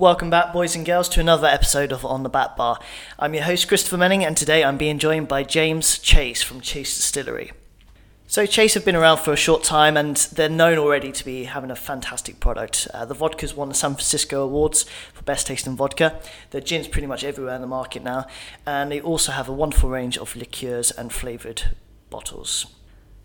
Welcome back, boys and girls, to another episode of On the Back Bar. I'm your host, Christopher Menning, and today I'm being joined by James Chase from Chase Distillery. So, Chase have been around for a short time and they're known already to be having a fantastic product. Uh, the vodka's won the San Francisco Awards for Best Tasting Vodka. The gin's pretty much everywhere in the market now, and they also have a wonderful range of liqueurs and flavoured bottles.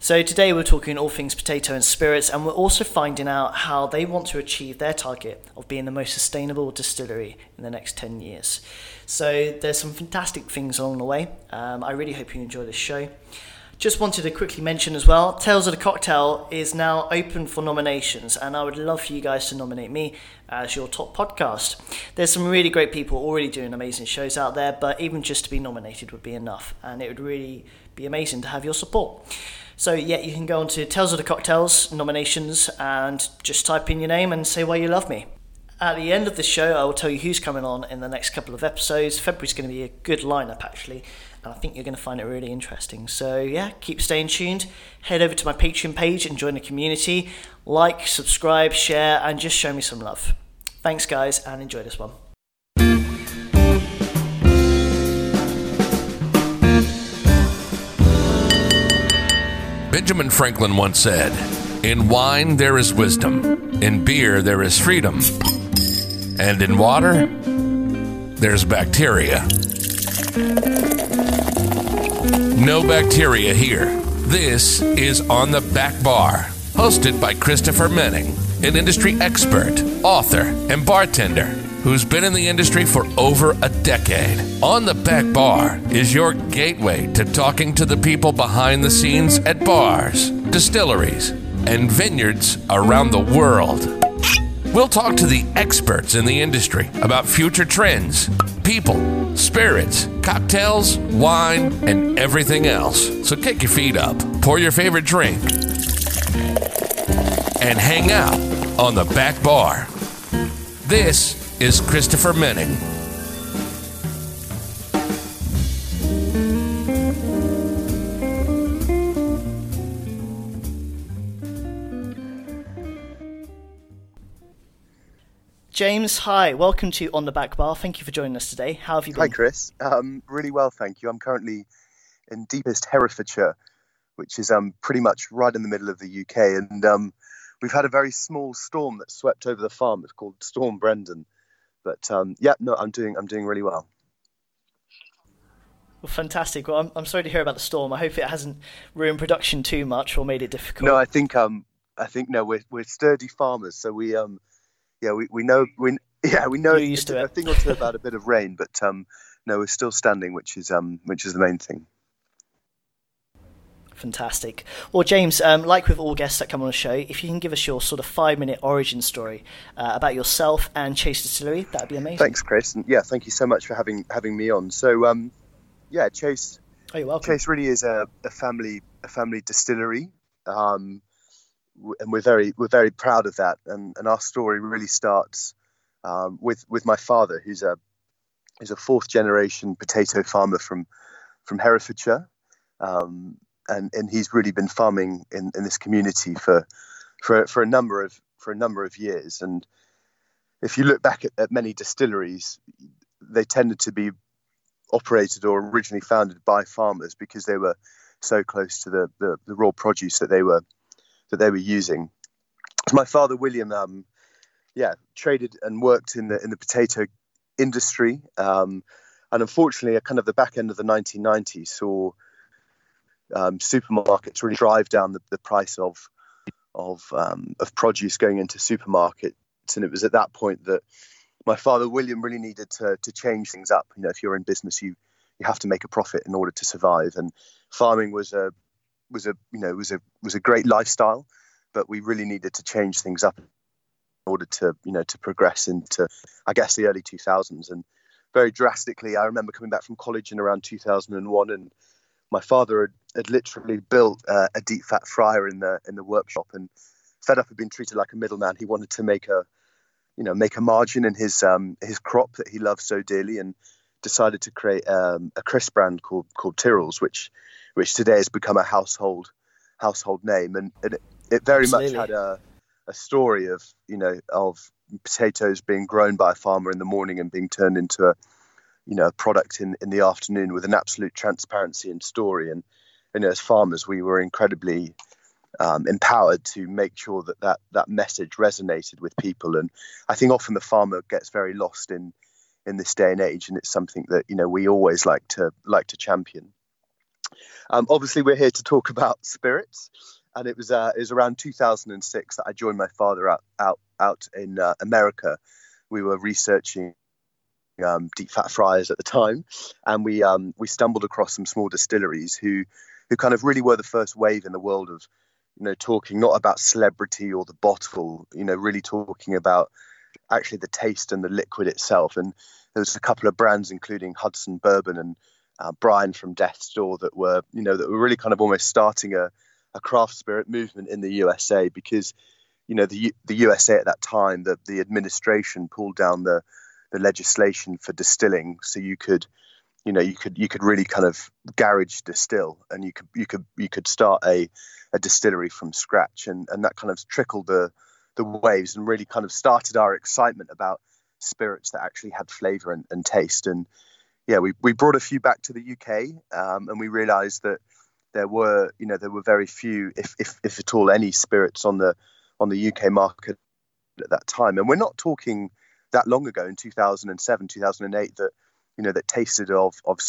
So today we're talking all things potato and spirits, and we're also finding out how they want to achieve their target of being the most sustainable distillery in the next 10 years. So there's some fantastic things along the way. Um, I really hope you enjoy this show. Just wanted to quickly mention as well, Tales of the Cocktail is now open for nominations, and I would love for you guys to nominate me as your top podcast. There's some really great people already doing amazing shows out there, but even just to be nominated would be enough, and it would really be amazing to have your support. So yeah, you can go on to Tales of the Cocktails nominations and just type in your name and say why you love me. At the end of the show, I will tell you who's coming on in the next couple of episodes. February's going to be a good lineup actually, and I think you're going to find it really interesting. So yeah, keep staying tuned. Head over to my Patreon page and join the community. Like, subscribe, share, and just show me some love. Thanks, guys, and enjoy this one. Benjamin Franklin once said, In wine there is wisdom, in beer there is freedom, and in water there's bacteria. No bacteria here. This is On the Back Bar, hosted by Christopher Menning, an industry expert, author, and bartender who's been in the industry for over a decade. On the Back Bar is your gateway to talking to the people behind the scenes at bars, distilleries, and vineyards around the world. We'll talk to the experts in the industry about future trends, people, spirits, cocktails, wine, and everything else. So kick your feet up, pour your favorite drink, and hang out on the back bar. This is Christopher Menning. James, hi, welcome to On the Back Bar. Thank you for joining us today. How have you been? Hi, Chris. Um, really well, thank you. I'm currently in deepest Herefordshire, which is um, pretty much right in the middle of the UK, and um, we've had a very small storm that swept over the farm. It's called Storm Brendan. But um, yeah, no, I'm doing I'm doing really well. Well, fantastic. Well, I'm, I'm sorry to hear about the storm. I hope it hasn't ruined production too much or made it difficult. No, I think um I think no, we're we're sturdy farmers, so we um yeah we, we know we yeah we know You're used to a it. thing or two about a bit of rain, but um no, we're still standing, which is um which is the main thing. Fantastic. Well, James, um, like with all guests that come on the show, if you can give us your sort of five minute origin story uh, about yourself and Chase Distillery, that'd be amazing. Thanks, Chris, and yeah, thank you so much for having having me on. So um yeah, Chase Oh, you're welcome. Chase really is a, a family a family distillery, um, and we're very we're very proud of that. And, and our story really starts um, with with my father, who's a who's a fourth generation potato farmer from from Herefordshire, um, and and he's really been farming in, in this community for for for a number of for a number of years. And if you look back at, at many distilleries, they tended to be operated or originally founded by farmers because they were so close to the, the, the raw produce that they were that they were using. So my father William, um, yeah, traded and worked in the in the potato industry, um, and unfortunately, at kind of the back end of the 1990s, saw um, supermarkets really drive down the, the price of of um, of produce going into supermarkets, and it was at that point that my father William really needed to to change things up. You know, if you're in business, you you have to make a profit in order to survive, and farming was a was a you know was a was a great lifestyle, but we really needed to change things up in order to you know to progress into I guess the early 2000s and very drastically. I remember coming back from college in around 2001, and my father had, had literally built uh, a deep fat fryer in the in the workshop, and fed up of being treated like a middleman, he wanted to make a you know make a margin in his um, his crop that he loves so dearly, and decided to create um, a crisp brand called called Tyrrell's, which which today has become a household household name, and, and it, it very Absolutely. much had a a story of you know of potatoes being grown by a farmer in the morning and being turned into a you know a product in in the afternoon with an absolute transparency and story. And you know as farmers we were incredibly um, empowered to make sure that, that that message resonated with people. And I think often the farmer gets very lost in in this day and age and it's something that you know we always like to like to champion. Um, obviously we're here to talk about spirits. And it was uh, it was around 2006 that I joined my father out out out in uh, America. We were researching um, deep fat fryers at the time, and we um, we stumbled across some small distilleries who who kind of really were the first wave in the world of you know talking not about celebrity or the bottle, you know, really talking about actually the taste and the liquid itself. And there was a couple of brands, including Hudson Bourbon and uh, Brian from Death's Door, that were you know that were really kind of almost starting a a craft spirit movement in the USA because you know the the USA at that time the the administration pulled down the the legislation for distilling so you could you know you could you could really kind of garage distill and you could you could you could start a a distillery from scratch. And and that kind of trickled the the waves and really kind of started our excitement about spirits that actually had flavor and, and taste. And yeah we, we brought a few back to the UK um, and we realized that there were you know there were very few if, if if at all any spirits on the on the UK market at that time. And we're not talking that long ago in 2007 2008 that you know that tasted of of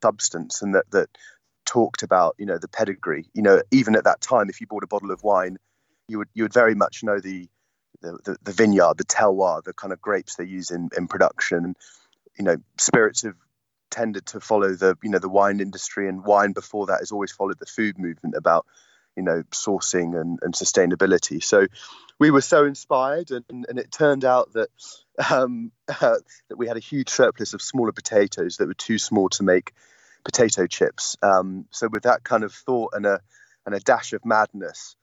substance and that that talked about you know the pedigree. You know even at that time if you bought a bottle of wine you would you would very much know the the, the, the vineyard the terroir the kind of grapes they use in, in production. You know spirits have tended to follow the you know the wine industry and wine before that has always followed the food movement about you know sourcing and, and sustainability so we were so inspired and, and it turned out that um, uh, that we had a huge surplus of smaller potatoes that were too small to make potato chips um, so with that kind of thought and a and a dash of madness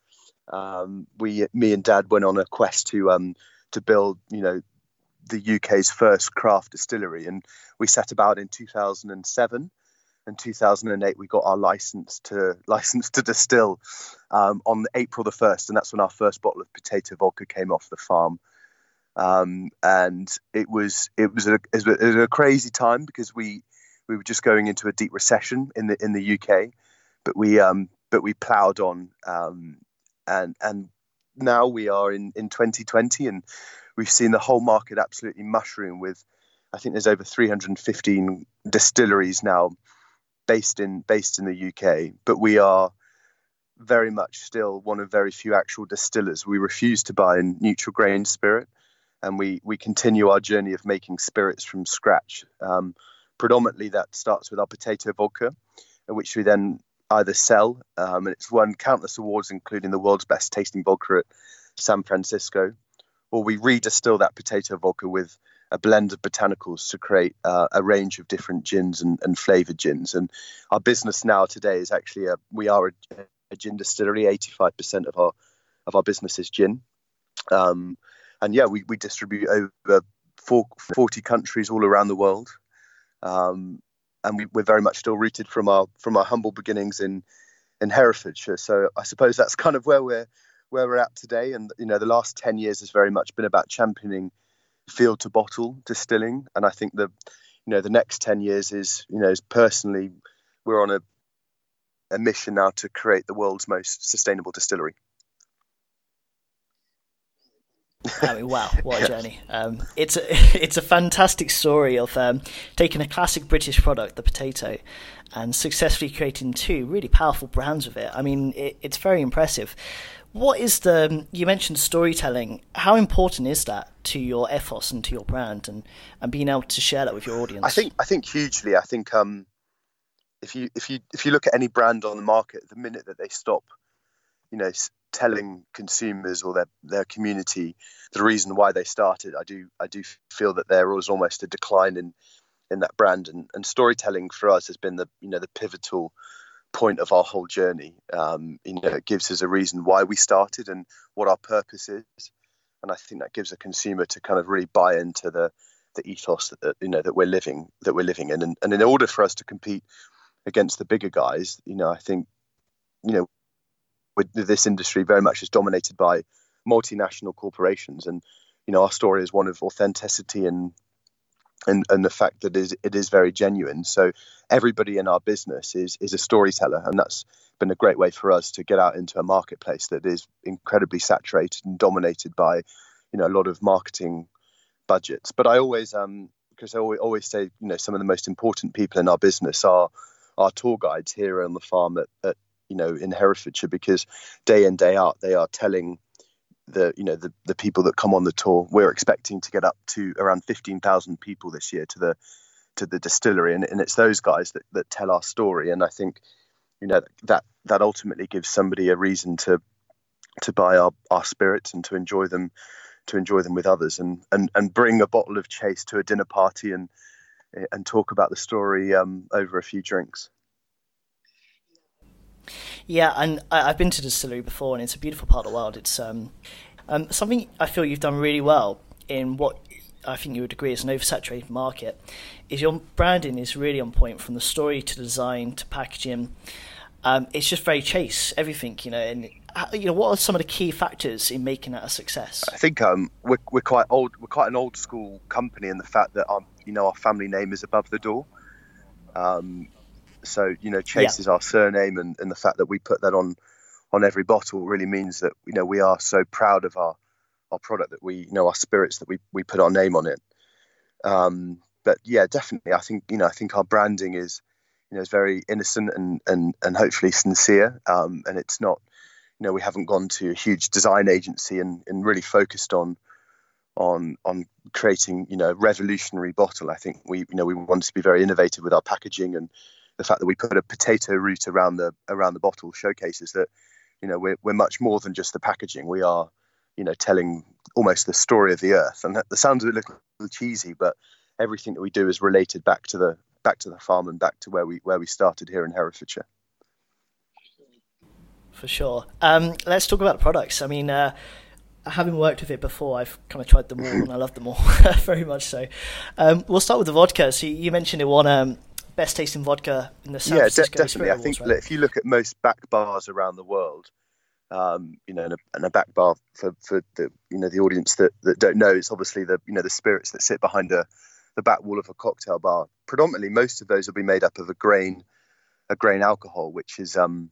um, we me and dad went on a quest to um, to build you know the UK's first craft distillery, and we set about in 2007. In 2008, we got our license to license to distill um, on April the first, and that's when our first bottle of potato vodka came off the farm. Um, and it was it was a it was a crazy time because we we were just going into a deep recession in the in the UK, but we um, but we ploughed on, um, and and now we are in in 2020, and we've seen the whole market absolutely mushroom with I think there's over 315 distilleries now based in based in the UK, but we are very much still one of very few actual distillers. We refuse to buy a neutral grain spirit, and we we continue our journey of making spirits from scratch. Um, predominantly, that starts with our potato vodka, which we then either sell, um, and it's won countless awards, including the world's best tasting vodka at San Francisco or we redistill that potato vodka with a blend of botanicals to create uh, a range of different gins and, and flavored gins. And our business now today is actually a, we are a, a gin distillery. Eighty five percent of our of our business is gin. Um, and yeah, we, we distribute over four, 40 countries all around the world. Um, and we, we're very much still rooted from our from our humble beginnings in in Herefordshire. So I suppose that's kind of where we're where we're at today. And you know, the last ten years has very much been about championing field to bottle distilling, and I think the you know the next ten years is you know is personally we're on a a mission now to create the world's most sustainable distillery. I mean, wow, what a journey! Um, it's a it's a fantastic story of um, taking a classic British product, the potato, and successfully creating two really powerful brands with it. I mean, it, it's very impressive. What is the you mentioned storytelling? How important is that to your ethos and to your brand, and and being able to share that with your audience? I think I think hugely. I think um, if you if you if you look at any brand on the market, the minute that they stop, you know, telling consumers or their their community the reason why they started, I do I do feel that there was almost a decline in in that brand, and and storytelling for us has been the you know the pivotal point of our whole journey. Um, you know, it gives us a reason why we started and what our purpose is, and I think that gives a consumer to kind of really buy into the the ethos that you know that we're living that we're living in, and, and in order for us to compete against the bigger guys, you know, I think you know with this industry very much is dominated by multinational corporations and you know, our story is one of authenticity and and and the fact that it is, it is very genuine. So everybody in our business is is a storyteller, and that's been a great way for us to get out into a marketplace that is incredibly saturated and dominated by, you know, a lot of marketing budgets. But I always um because I always, always say, you know, some of the most important people in our business are our tour guides here on the farm at, at you know in Herefordshire because day in day out they are telling the you know the, the people that come on the tour. We're expecting to get up to around 15,000 people this year to the to the distillery. And, and it's those guys that, that tell our story. And I think you know that that ultimately gives somebody a reason to to buy our, our spirits and to enjoy them to enjoy them with others and, and and bring a bottle of chase to a dinner party and and talk about the story um, over a few drinks. Yeah, and I, have been to the distillery before, and it's a beautiful part of the world. It's um, um, something I feel you've done really well in what I think you would agree is an oversaturated market. Is your branding is really on point from the story to design to packaging. Um, it's just very chase everything, you know. And uh, you know, what are some of the key factors in making that a success? I think um, we're we're quite old. We're quite an old school company in the fact that our you know our family name is above the door. Um, so you know, Chase yeah. is our surname, and, and the fact that we put that on on every bottle really means that you know we are so proud of our our product that we you know our spirits that we we put our name on it. Um, but yeah, definitely, I think you know I think our branding is you know is very innocent and and and hopefully sincere, um, and it's not you know we haven't gone to a huge design agency and and really focused on on on creating you know revolutionary bottle. I think we you know we wanted to be very innovative with our packaging and the fact that we put a potato root around the around the bottle showcases that you know we're we're much more than just the packaging. We are you know telling almost the story of the earth, and that, that sounds a little cheesy, but everything that we do is related back to the back to the farm and back to where we where we started here in Herefordshire. For sure. Um, let's talk about the products. I mean. Uh, having worked with it before, I've kind of tried them all and I love them all very much so. Um, we'll start with the vodka. So you mentioned it won um, best tasting vodka in the San yeah, Francisco de- definitely. I think right? if you look at most back bars around the world, um, you know, and a, and a, back bar for, for the you know the audience that, that don't know, it's obviously the you know the spirits that sit behind a, the back wall of a cocktail bar. Predominantly, most of those will be made up of a grain, a grain alcohol, which is um,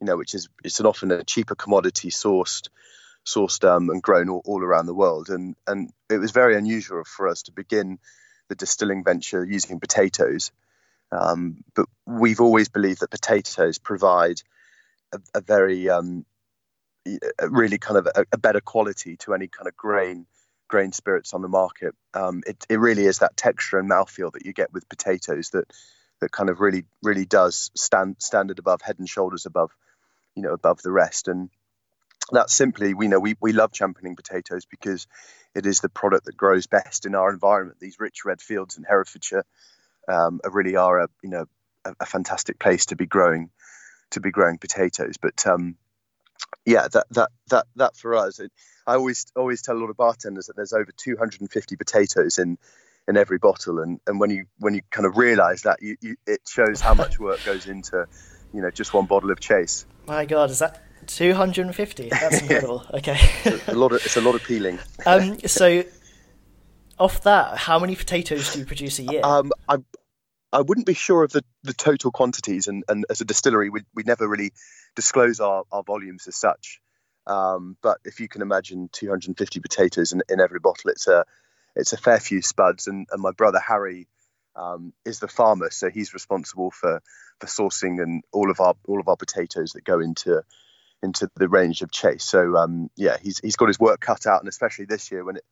you know, which is it's an often a cheaper commodity sourced, sourced um, and grown all, all around the world. And and it was very unusual for us to begin the distilling venture using potatoes um, but we've always believed that potatoes provide a, a very, um, a really kind of a, a, better quality to any kind of grain grain spirits on the market. Um, it, it really is that texture and mouthfeel that you get with potatoes that that kind of really really does stand standard above head and shoulders above you know above the rest and that's simply we know we, we love championing potatoes because it is the product that grows best in our environment these rich red fields in herefordshire um, really are a you know a, a, fantastic place to be growing to be growing potatoes. But um, yeah, that that that that for us, it, I always always tell a lot of bartenders that there's over 250 potatoes in in every bottle, and and when you when you kind of realise that, you, you, it shows how much work goes into you know just one bottle of Chase. My God, is that 250? That's incredible. okay, a lot of it's a lot of peeling. um, so off that, how many potatoes do you produce a year? Um, I I wouldn't be sure of the, the total quantities, and, and as a distillery, we, we never really disclose our, our volumes as such. Um, but if you can imagine 250 potatoes in, in every bottle, it's a it's a fair few spuds. And, and my brother Harry um, is the farmer, so he's responsible for for sourcing and all of our all of our potatoes that go into into the range of Chase. So um, yeah, he's he's got his work cut out, and especially this year when it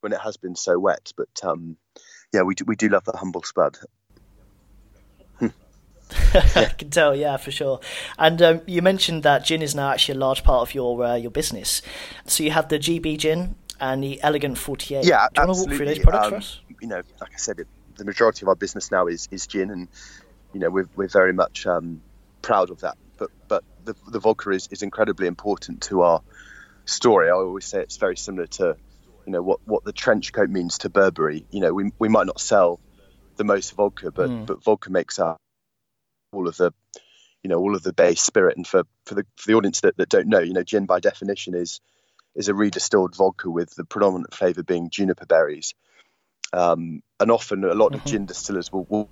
when it has been so wet. But um, yeah, we do, we do love the humble spud. I can tell, yeah, for sure. And um, you mentioned that gin is now actually a large part of your uh, your business. So you have the GB gin and the Elegant 48. Yeah, Do you absolutely. want to walk through those products um, for us? You know, like I said, it, the majority of our business now is, is gin, and you know we're we're very much um, proud of that. But but the the vodka is, is incredibly important to our story. I always say it's very similar to you know what what the trench coat means to Burberry. You know, we we might not sell the most vodka, but mm. but vodka makes our all of the you know all of the base spirit and for for the for the audience that, that don't know you know gin by definition is is a redistilled vodka with the predominant flavor being juniper berries. Um, and often a lot mm-hmm. of gin distillers will, will,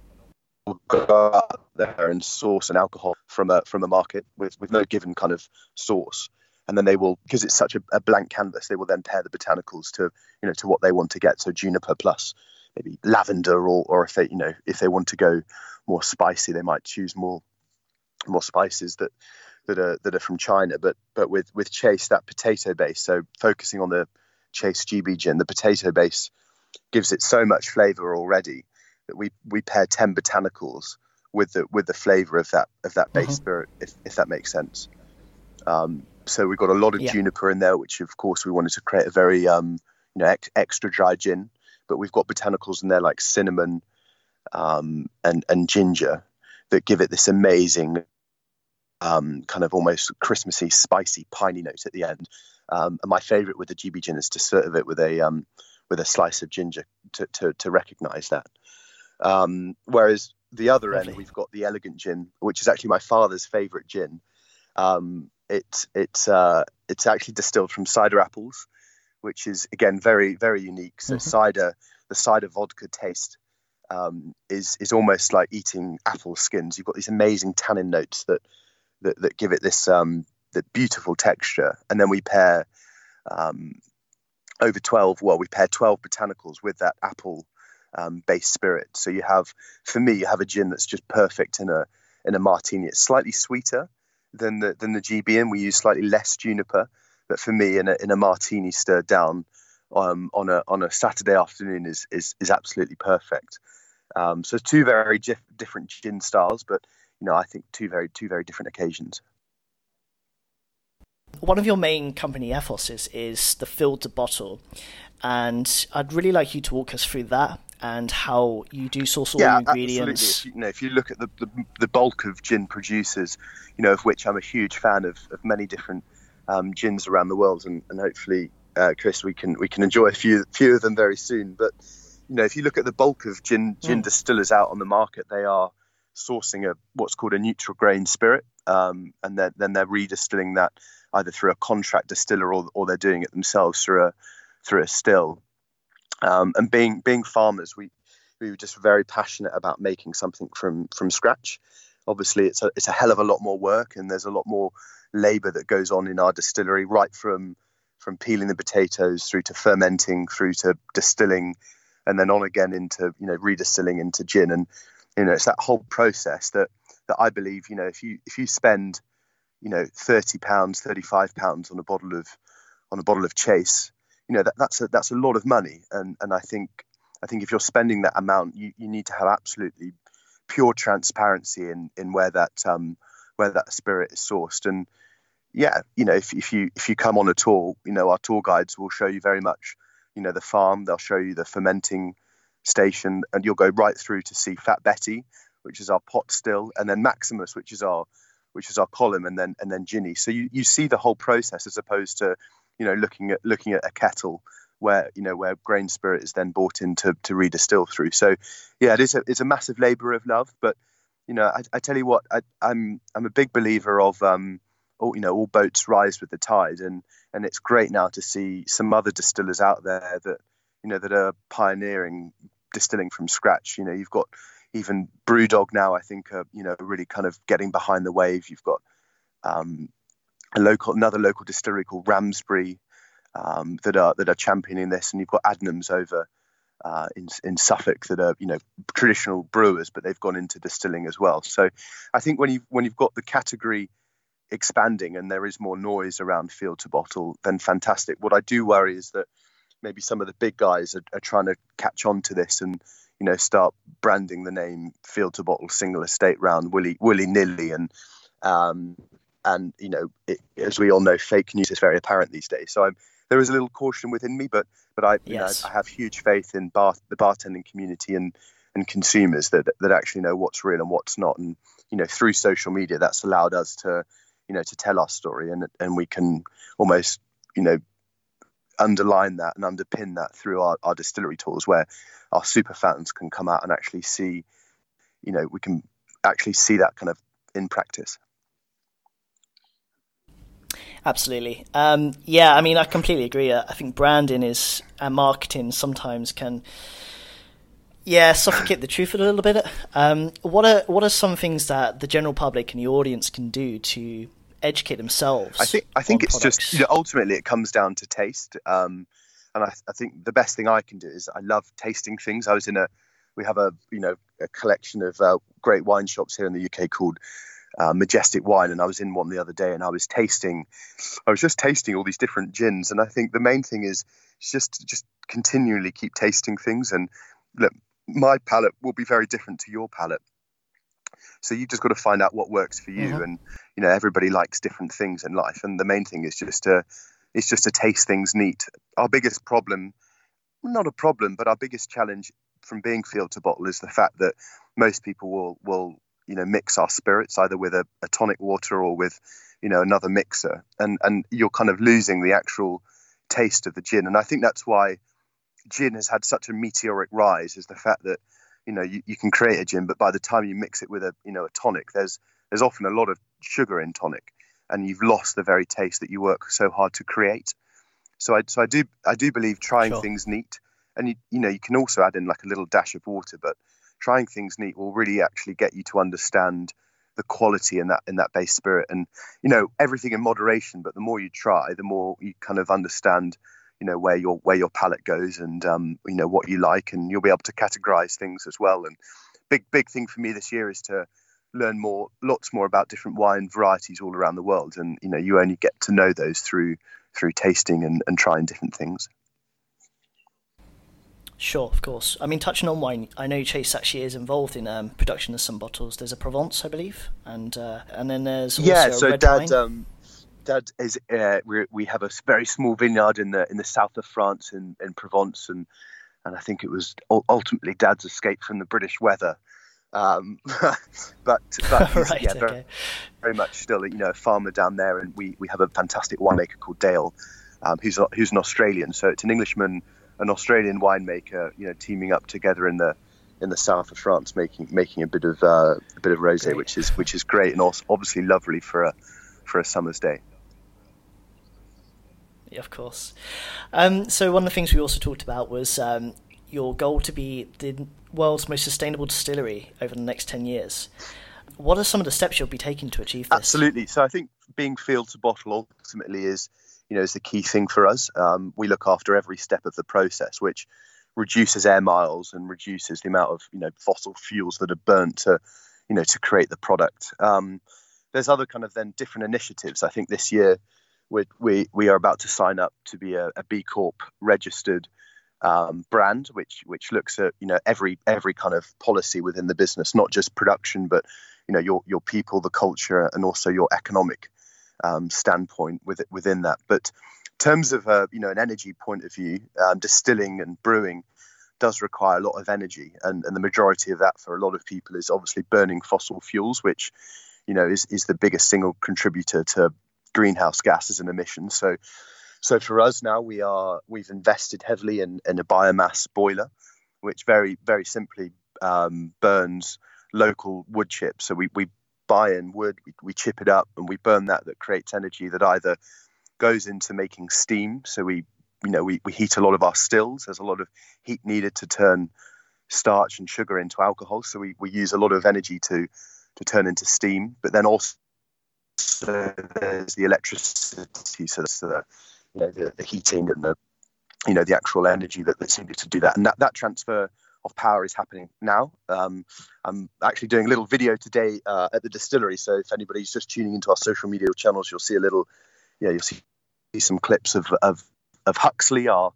will, go out there and source an alcohol from a from a market with, with no given kind of source. And then they will, because it's such a, a blank canvas, they will then pair the botanicals to you know to what they want to get. So juniper plus maybe lavender, or or if they you know if they want to go more spicy, they might choose more more spices that that are that are from China. But but with with Chase that potato base, so focusing on the Chase GB gin, the potato base gives it so much flavour already that we we pair ten botanicals with the with the flavour of that of that base mm-hmm. spirit, if if that makes sense. Um, so we've got a lot of yeah. juniper in there, which of course we wanted to create a very um, you know ex- extra dry gin. But we've got botanicals in there like cinnamon um, and and ginger that give it this amazing um, kind of almost Christmassy, spicy, piney note at the end. Um, and my favourite with the GB gin is to serve it with a um, with a slice of ginger to to, to recognise that. Um, whereas the other Lovely. end, we've got the elegant gin, which is actually my father's favourite gin. Um, it's it's uh, it's actually distilled from cider apples, which is again very very unique. So mm-hmm. cider, the cider vodka taste um, is is almost like eating apple skins. You've got these amazing tannin notes that that, that give it this um, the beautiful texture. And then we pair um, over 12, well, we pair 12 botanicals with that apple um, based spirit. So you have, for me, you have a gin that's just perfect in a in a martini. It's slightly sweeter than the than the GB, and we use slightly less juniper. But for me, in a in a martini stirred down um, on a on a Saturday afternoon is is is absolutely perfect. Um, so two very dif- different gin styles, but you know, I think two very two very different occasions. One of your main company ethos is the field to bottle, and I'd really like you to walk us through that and how you do source all yeah, the ingredients. Absolutely. If you, know, if you look at the, the, the bulk of gin producers, you know, of which I'm a huge fan of, of many different um, gins around the world, and, and hopefully, uh, Chris, we can we can enjoy a few few of them very soon. But you know, if you look at the bulk of gin gin mm. distillers out on the market, they are sourcing a what's called a neutral grain spirit, um, and then then they're redistilling that either through a contract distiller or, or they're doing it themselves through a through a still. Um, and being being farmers, we we were just very passionate about making something from from scratch. Obviously, it's a it's a hell of a lot more work, and there's a lot more labour that goes on in our distillery, right from from peeling the potatoes through to fermenting, through to distilling, and then on again into you know redistilling into gin. And you know, it's that whole process that that I believe, you know, if you if you spend, you know, thirty pounds, thirty five pounds on a bottle of on a bottle of Chase, you know, that, that's a that's a lot of money. And and I think I think if you're spending that amount, you, you need to have absolutely pure transparency in in where that um where that spirit is sourced. And yeah, you know, if if you if you come on a tour, you know, our tour guides will show you very much, you know, the farm. They'll show you the fermenting station, and you'll go right through to see Fat Betty, which is our pot still, and then Maximus, which is our which is our column, and then and then Ginny. So you, you see the whole process as opposed to you know looking at looking at a kettle where you know where grain spirit is then brought in to, to redistill through. So yeah, it is a it's a massive labour of love, but you know I, I tell you what I, I'm I'm a big believer of um all you know all boats rise with the tide, and and it's great now to see some other distillers out there that you know that are pioneering distilling from scratch. You know, you've got even BrewDog now. I think are you know really kind of getting behind the wave. You've got um, a local another local distillery called Ramsbury um, that are that are championing this, and you've got Adnams over. Uh, in in Suffolk that are you know traditional brewers, but they've gone into distilling as well. So I think when you when you've got the category expanding and there is more noise around field to bottle, then fantastic. What I do worry is that maybe some of the big guys are, are trying to catch on to this and you know start branding the name field to bottle single estate round willy willy nilly and um, and you know it, as we all know fake news is very apparent these days. So I'm there is a little caution within me but but I yes. know, I have huge faith in bar, the bartending community and and consumers that that actually know what's real and what's not. And you know through social media that's allowed us to you know to tell our story and and we can almost you know underline that and underpin that through our, our distillery tours where our super fans can come out and actually see you know we can actually see that kind of in practice Absolutely. Um, yeah, I mean, I completely agree. I think branding is and marketing sometimes can, yeah, suffocate the truth a little bit. Um, what are what are some things that the general public and the audience can do to educate themselves? I think I think it's products? just you know ultimately it comes down to taste. Um, and I, I think the best thing I can do is I love tasting things. I was in a we have a you know a collection of uh, great wine shops here in the UK called uh, Majestic Wine, and I was in one the other day, and I was tasting, I was just tasting all these different gins, and I think the main thing is just just continually keep tasting things, and look, my palate will be very different to your palate. So you just got to find out what works for you, mm-hmm. and you know everybody likes different things in life, and the main thing is just to is just to taste things neat. Our biggest problem, not a problem, but our biggest challenge from being field to bottle is the fact that most people will will you know mix our spirits either with a, a tonic water or with you know another mixer. And and you're kind of losing the actual taste of the gin. And i think that's why gin has had such a meteoric rise is the fact that you know you, you can create a gin but by the time you mix it with a you know a tonic there's there's often a lot of sugar in tonic. And you've lost the very taste that you work so hard to create. So i so i do i do believe trying sure. things neat. And you, you know you can also add in like a little dash of water but trying things neat will really actually get you to understand the quality in that in that base spirit. And you know everything in moderation but the more you try the more you kind of understand you know where your where your palate goes and um, you know what you like. And you'll be able to categorize things as well. And big big thing for me this year is to learn more lots more about different wine varieties all around the world. And you know you only get to know those through through tasting and, and trying different things Sure, of course. I mean, touching on wine, I know Chase actually is involved in um, production of some bottles. There's a Provence, I believe, and uh, and then there's yeah. so Dad, um, Dad is uh, we we have a very small vineyard in the in the south of France in, in Provence, and and I think it was ultimately Dad's escape from the British weather. Um, but but right, yeah, very, okay. very, much still you know a farmer down there, and we we have a fantastic winemaker called Dale, um, who's who's an Australian. So it's an Englishman an Australian winemaker, you know, teaming up together in the in the south of France, making making a bit of uh, a bit of rosé, which is which is great and also obviously lovely for a for a summer's day. Yeah, of course. Um, so one of the things we also talked about was um, your goal to be the world's most sustainable distillery over the next ten years. What are some of the steps you'll be taking to achieve this? Absolutely. So I think being field to bottle ultimately is you know, is the key thing for us. Um, we look after every step of the process, which reduces air miles and reduces the amount of you know fossil fuels that are burnt to you know to create the product. Um, there's other kind of then different initiatives. I think this year we we we are about to sign up to be a, a B Corp registered um, brand, which which looks at you know every every kind of policy within the business, not just production, but you know your your people, the culture, and also your economic um, standpoint with, within that. But in terms of uh, you know an energy point of view, um, distilling and brewing does require a lot of energy, and, and the majority of that for a lot of people is obviously burning fossil fuels, which you know is, is the biggest single contributor to greenhouse gases and emissions. So so for us now we are we've invested heavily in, in a biomass boiler, which very very simply um, burns local wood chips. So we, we buy in wood, we, we chip it up and we burn that. That creates energy that either goes into making steam. So we, you know, we, we heat a lot of our stills. There's a lot of heat needed to turn starch and sugar into alcohol. So we, we use a lot of energy to to turn into steam. But then also there's the electricity, so that's the, you know, the, the heating and the you know the actual energy that, that's needed to do that. And that, that transfer of power is happening now. Um, I'm actually doing a little video today uh, at the distillery, so if anybody's just tuning into our social media channels, you'll see a little, yeah, you'll see some clips of of, of Huxley, our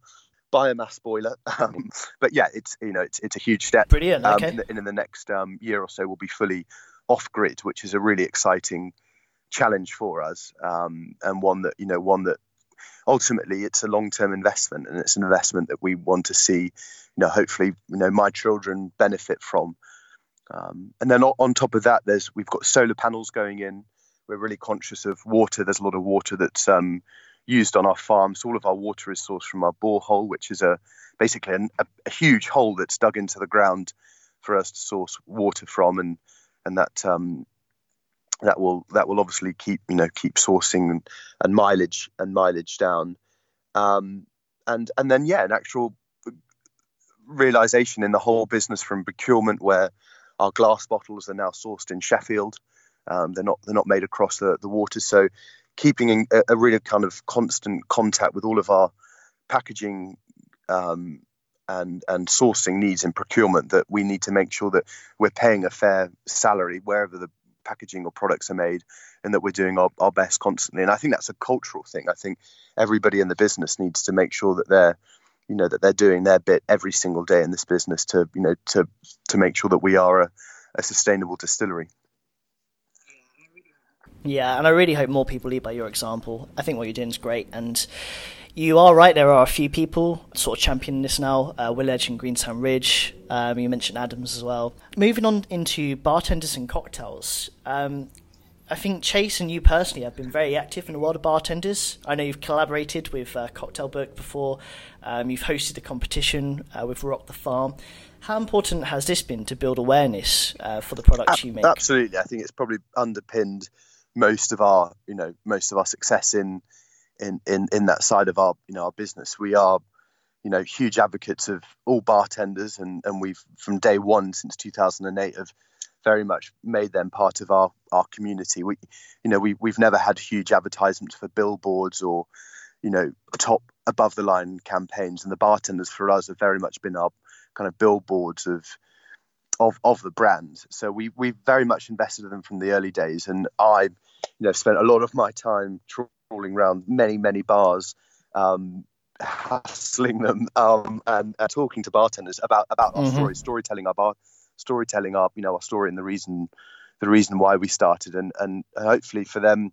biomass boiler. Um, but yeah, it's you know it's it's a huge step. Brilliant. Um, okay. and in, the next um, year or so, we'll be fully off grid, which is a really exciting challenge for us, um, and one that you know one that ultimately it's a long-term investment and it's an investment that we want to see know hopefully you know my children benefit from. Um, and then on top of that there's we've got solar panels going in. We're really conscious of water. There's a lot of water that's um, used on our farms all of our water is sourced from our borehole which is a basically an, a, a, huge hole that's dug into the ground for us to source water from. And and that um, that will that will obviously keep you know keep sourcing and, and mileage and mileage down. Um, and and then yeah an actual realization in the whole business from procurement where our glass bottles are now sourced in Sheffield. Um, they're not they're not made across the, the water so keeping in a, a really kind of constant contact with all of our packaging um, and and sourcing needs in procurement that we need to make sure that we're paying a fair salary wherever the packaging or products are made and that we're doing our, our best constantly. And i think that's a cultural thing. I think everybody in the business needs to make sure that they're you know that they're doing their bit every single day in this business to you know to to make sure that we are a, a sustainable distillery yeah and i really hope more people lead by your example i think what you're doing is great and you are right. There are a few people sort of championing this now. Uh, Will Edge and Greensand Ridge. Um, you mentioned Adnams as well. Moving on into bartenders and cocktails. Um, I think Chase and you personally have been very active in the world of bartenders. I know you've collaborated with uh, Cocktail Book before. Um, you've hosted a competition uh, with Rock the Farm. How important has this been to build awareness uh, for the products you make? Absolutely, I think it's probably underpinned most of our, you know, most of our success in in, in, in that side of our you know our business. We are you know huge advocates of all bartenders, and, and we've from day one since 2008 have very much made them part of our our community. We you know we we've never had huge advertisements for billboards or you know top above the line campaigns, and the bartenders for us have very much been our kind of billboards of of of the brand. So we we very much invested in them from the early days, and I you know spent a lot of my time trawling around many, many bars, um, hassling them um, and uh, talking to bartenders about about our mm-hmm. story, storytelling our bar, storytelling our you know our story and the reason the reason why we started, and and hopefully for them,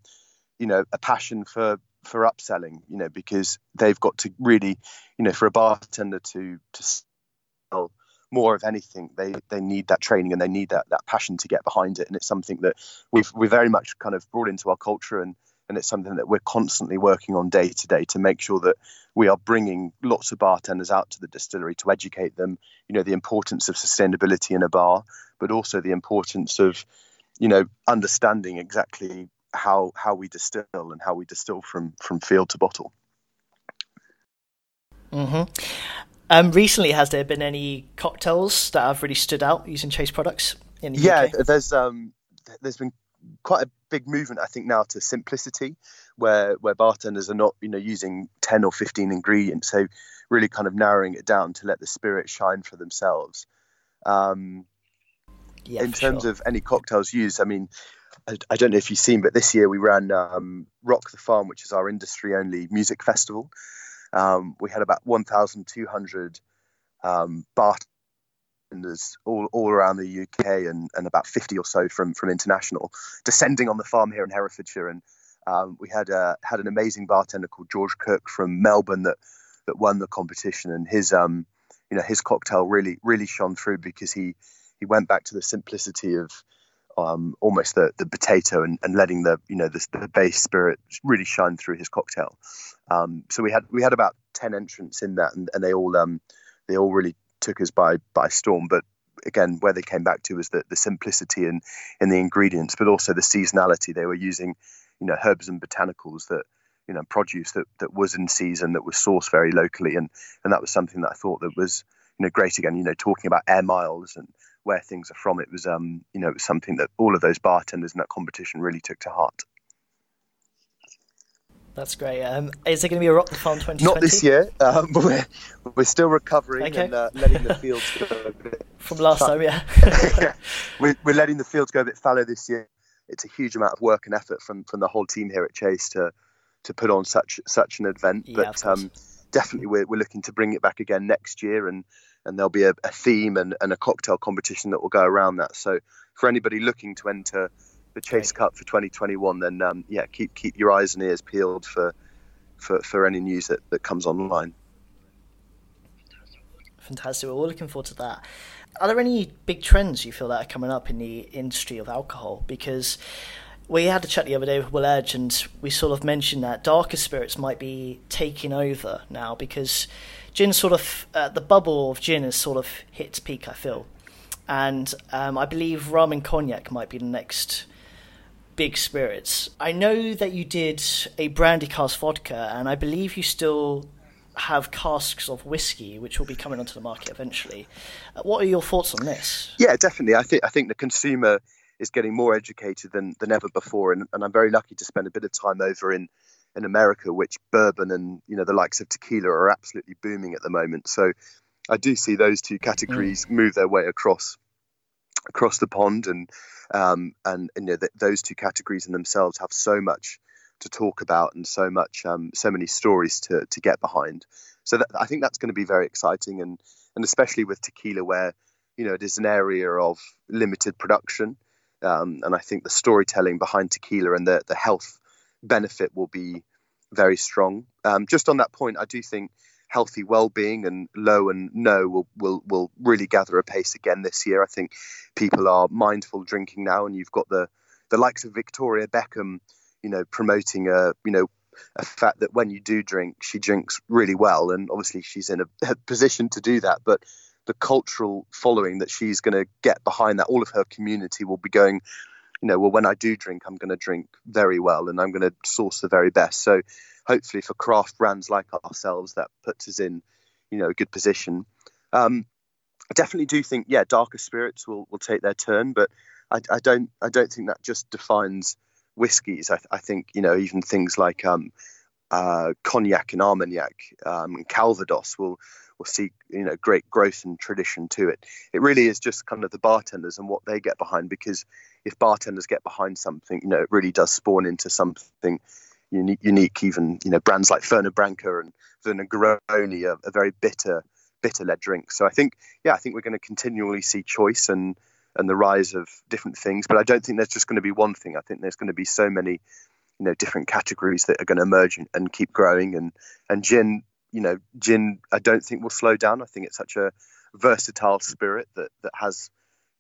you know, a passion for for upselling, you know, because they've got to really, you know, for a bartender to to sell more of anything, they they need that training and they need that that passion to get behind it, and it's something that we've we very much kind of brought into our culture and and it's something that we're constantly working on day to day to make sure that we are bringing lots of bartenders out to the distillery to educate them you know the importance of sustainability in a bar but also the importance of you know understanding exactly how how we distill and how we distill from from field to bottle hmm um, recently, has there been any cocktails that have really stood out using Chase products? In the yeah, UK? there's um, there's been quite a big movement, I think, now to simplicity, where where bartenders are not, you know, using ten or fifteen ingredients, so really kind of narrowing it down to let the spirit shine for themselves. Um, yeah, in terms sure. of any cocktails used, I mean, I, I, don't know if you've seen, but this year we ran um, Rock the Farm, which is our industry-only music festival. Um, we had about 1,200 um, bartenders all, all around the UK and, and about 50 or so from, from international descending on the farm here in Herefordshire. And um, we had a, had an amazing bartender called George Cook from Melbourne that, that won the competition. And his, um, you know, his cocktail really, really shone through because he, he went back to the simplicity of um, almost the, the potato and, and letting the, you know, the, the base spirit really shine through his cocktail. Um, so we had, we had about 10 entrants in that and, and they all, um, they all really took us by by storm. But again, where they came back to was the, the simplicity in in the ingredients, but also the seasonality. They were using, you know, herbs and botanicals that you know produce that that was in season that was sourced very locally, and and that was something that I thought that was you know great. Again, you know, talking about air miles and where things are from, it was um you know it was something that all of those bartenders in that competition really took to heart. That's great. Um, is it going to be a Rock the Farm 2020? Not this year. Um, we're, we're still recovering okay. and uh, letting the fields go From last time, yeah. we're, we're letting the fields go a bit fallow this year. It's a huge amount of work and effort from, from the whole team here at Chase to to put on such such an event. Yeah, but um, definitely, we're, we're looking to bring it back again next year, and, and there'll be a, a theme and, and a cocktail competition that will go around that. So for anybody looking to enter the Chase Cup for 2021, then um, yeah, keep keep your eyes and ears peeled for for, for any news that, that comes online. Fantastic. Well, we're all looking forward to that. Are there any big trends you feel that are coming up in the industry of alcohol? Because we had a chat the other day with Will Edge, and we sort of mentioned that darker spirits might be taking over now because gin sort of uh, the bubble of gin has sort of hit its peak. I feel, and um, I believe rum and cognac might be the next big spirits. I know that you did a brandy cask vodka, and I believe you still have casks of whiskey, which will be coming onto the market eventually. Uh, what are your thoughts on this? Yeah, definitely. I think I think the consumer is getting more educated than, than ever before, and, and I'm very lucky to spend a bit of time over in in America, which bourbon and you know the likes of tequila are absolutely booming at the moment. So I do see those two categories mm. move their way across across the pond, and um, and, and you know, th- those two categories in themselves have so much to talk about and so much um, so many stories to to get behind. So that, I think that's going to be very exciting, and and especially with tequila, where you know it is an area of limited production, um, and I think the storytelling behind tequila and the the health benefit will be very strong. Um, just on that point, I do think healthy well-being and low and no will, will will really gather a pace again this year. I think people are mindful drinking now, and you've got the the likes of Victoria Beckham, you know, promoting a you know a fact that when you do drink, she drinks really well, and obviously she's in a, a position to do that. But the cultural following that she's going to get behind that, all of her community will be going you know, well, when I do drink, I'm going to drink very well and I'm going to source the very best. So hopefully for craft brands like ourselves, that puts us in, you know, a good position. Um, I definitely do think, yeah, darker spirits will, will take their turn, but I, I don't I don't think that just defines whiskies. I, I think you know even things like um, uh, cognac and armagnac um, and Calvados will will see you know great growth and tradition to it. It really is just kind of the bartenders and what they get behind because if bartenders get behind something, you know, it really does spawn into something unique. unique even you know, brands like Fernet Branca and Vernegoroni are, are very bitter, bitter-led drinks. So I think, yeah, I think we're going to continually see choice and and the rise of different things. But I don't think there's just going to be one thing. I think there's going to be so many, you know, different categories that are going to emerge and, and keep growing. And and gin, you know, gin, I don't think will slow down. I think it's such a versatile spirit that that has,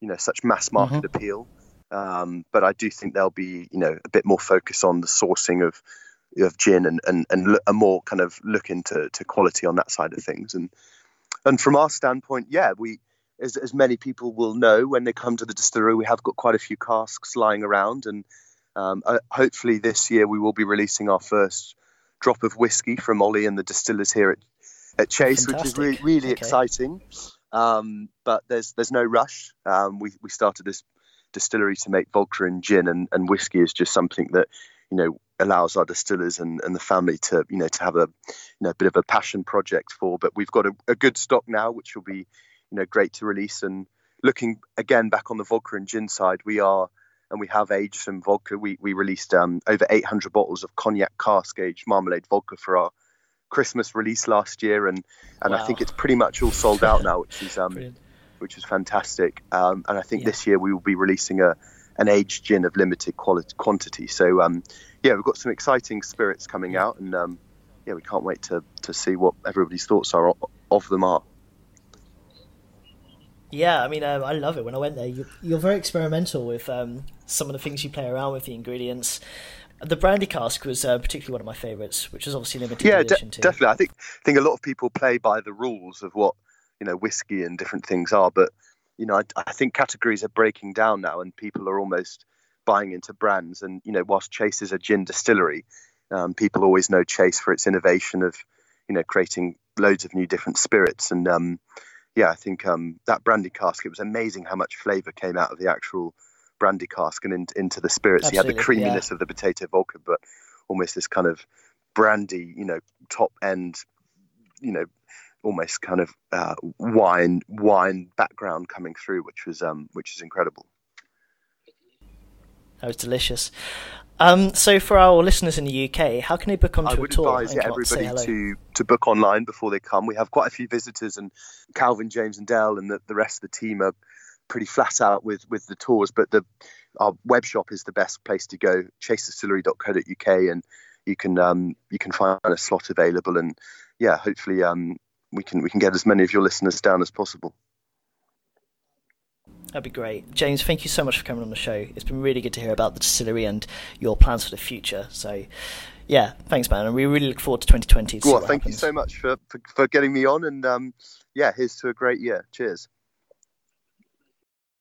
you know, such mass market mm-hmm. appeal. Um, but I do think there'll be, you know, a bit more focus on the sourcing of of gin and and, and a more kind of look into to quality on that side of things. And and from our standpoint, yeah, we as as many people will know when they come to the distillery, we have got quite a few casks lying around, and um, uh, hopefully this year we will be releasing our first drop of whiskey from Ollie and the distillers here at, at Chase, Fantastic. which is re- really okay. exciting. Um, but there's there's no rush. Um, we we started this distillery to make vodka and gin, and, and whiskey is just something that you know allows our distillers and, and the family to you know to have a you know a bit of a passion project for. But we've got a, a good stock now, which will be you know great to release. And looking again back on the vodka and gin side, we are and we have aged some vodka. We we released um, over 800 bottles of cognac cask aged marmalade vodka for our Christmas release last year, and and wow. I think it's pretty much all sold out now, which is um, which is fantastic. Um, and I think yeah. this year we will be releasing a an aged gin of limited quality quantity. So um, yeah, we've got some exciting spirits coming out, and um, yeah, we can't wait to to see what everybody's thoughts are of them are. Yeah, I mean, um, I love it. When I went there, you, you're very experimental with um, some of the things you play around with the ingredients. The brandy cask was uh, particularly one of my favourites, which is obviously limited yeah, edition de- definitely. I think I think a lot of people play by the rules of what you know whiskey and different things are. But you know, I, I think categories are breaking down now, and people are almost buying into brands. And you know, whilst Chase is a gin distillery, um, people always know Chase for its innovation of you know creating loads of new different spirits. And um, yeah, I think um, that brandy cask. It was amazing how much flavour came out of the actual brandy cask and in, into the spirits. Absolutely, you had the creaminess yeah. of the potato vodka, but almost this kind of brandy, you know, top end, you know, almost kind of uh, wine wine background coming through, which was um, which is incredible. That was delicious. Um, so, for our listeners in the UK, how can they book onto I would a tour? advise yeah, everybody to, to book online before they come. We have quite a few visitors, and Calvin, James, and Dell, and the, the rest of the team are pretty flat out with with the tours. But the our web shop is the best place to go, chasedistillery.co.uk, and you can um, you can find a slot available. And yeah, hopefully um, we can we can get as many of your listeners down as possible. That'd be great. James, thank you so much for coming on the show. It's been really good to hear about the distillery and your plans for the future. So, yeah, thanks, man. And we really look forward to 2020. To well, thank happens. you so much for, for, for, getting me on. And um, yeah, here's to a great year. Cheers.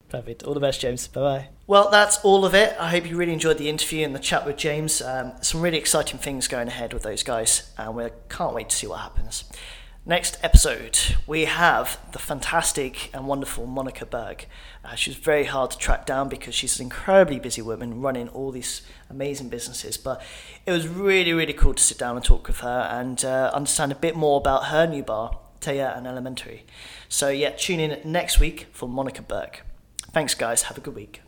Perfect. All the best, James. Bye bye. Well, that's all of it. I hope you really enjoyed the interview and the chat with James. Um, some really exciting things going ahead with those guys, and we can't wait to see what happens. Next episode, we have the fantastic and wonderful Monica Berg. Uh, she's very hard to track down because she's an incredibly busy woman running all these amazing businesses. But it was really, really cool to sit down and talk with her and uh, understand a bit more about her new bar, Tayēr and Elementary. So, yeah, tune in next week for Monica Berg. Thanks, guys. Have a good week.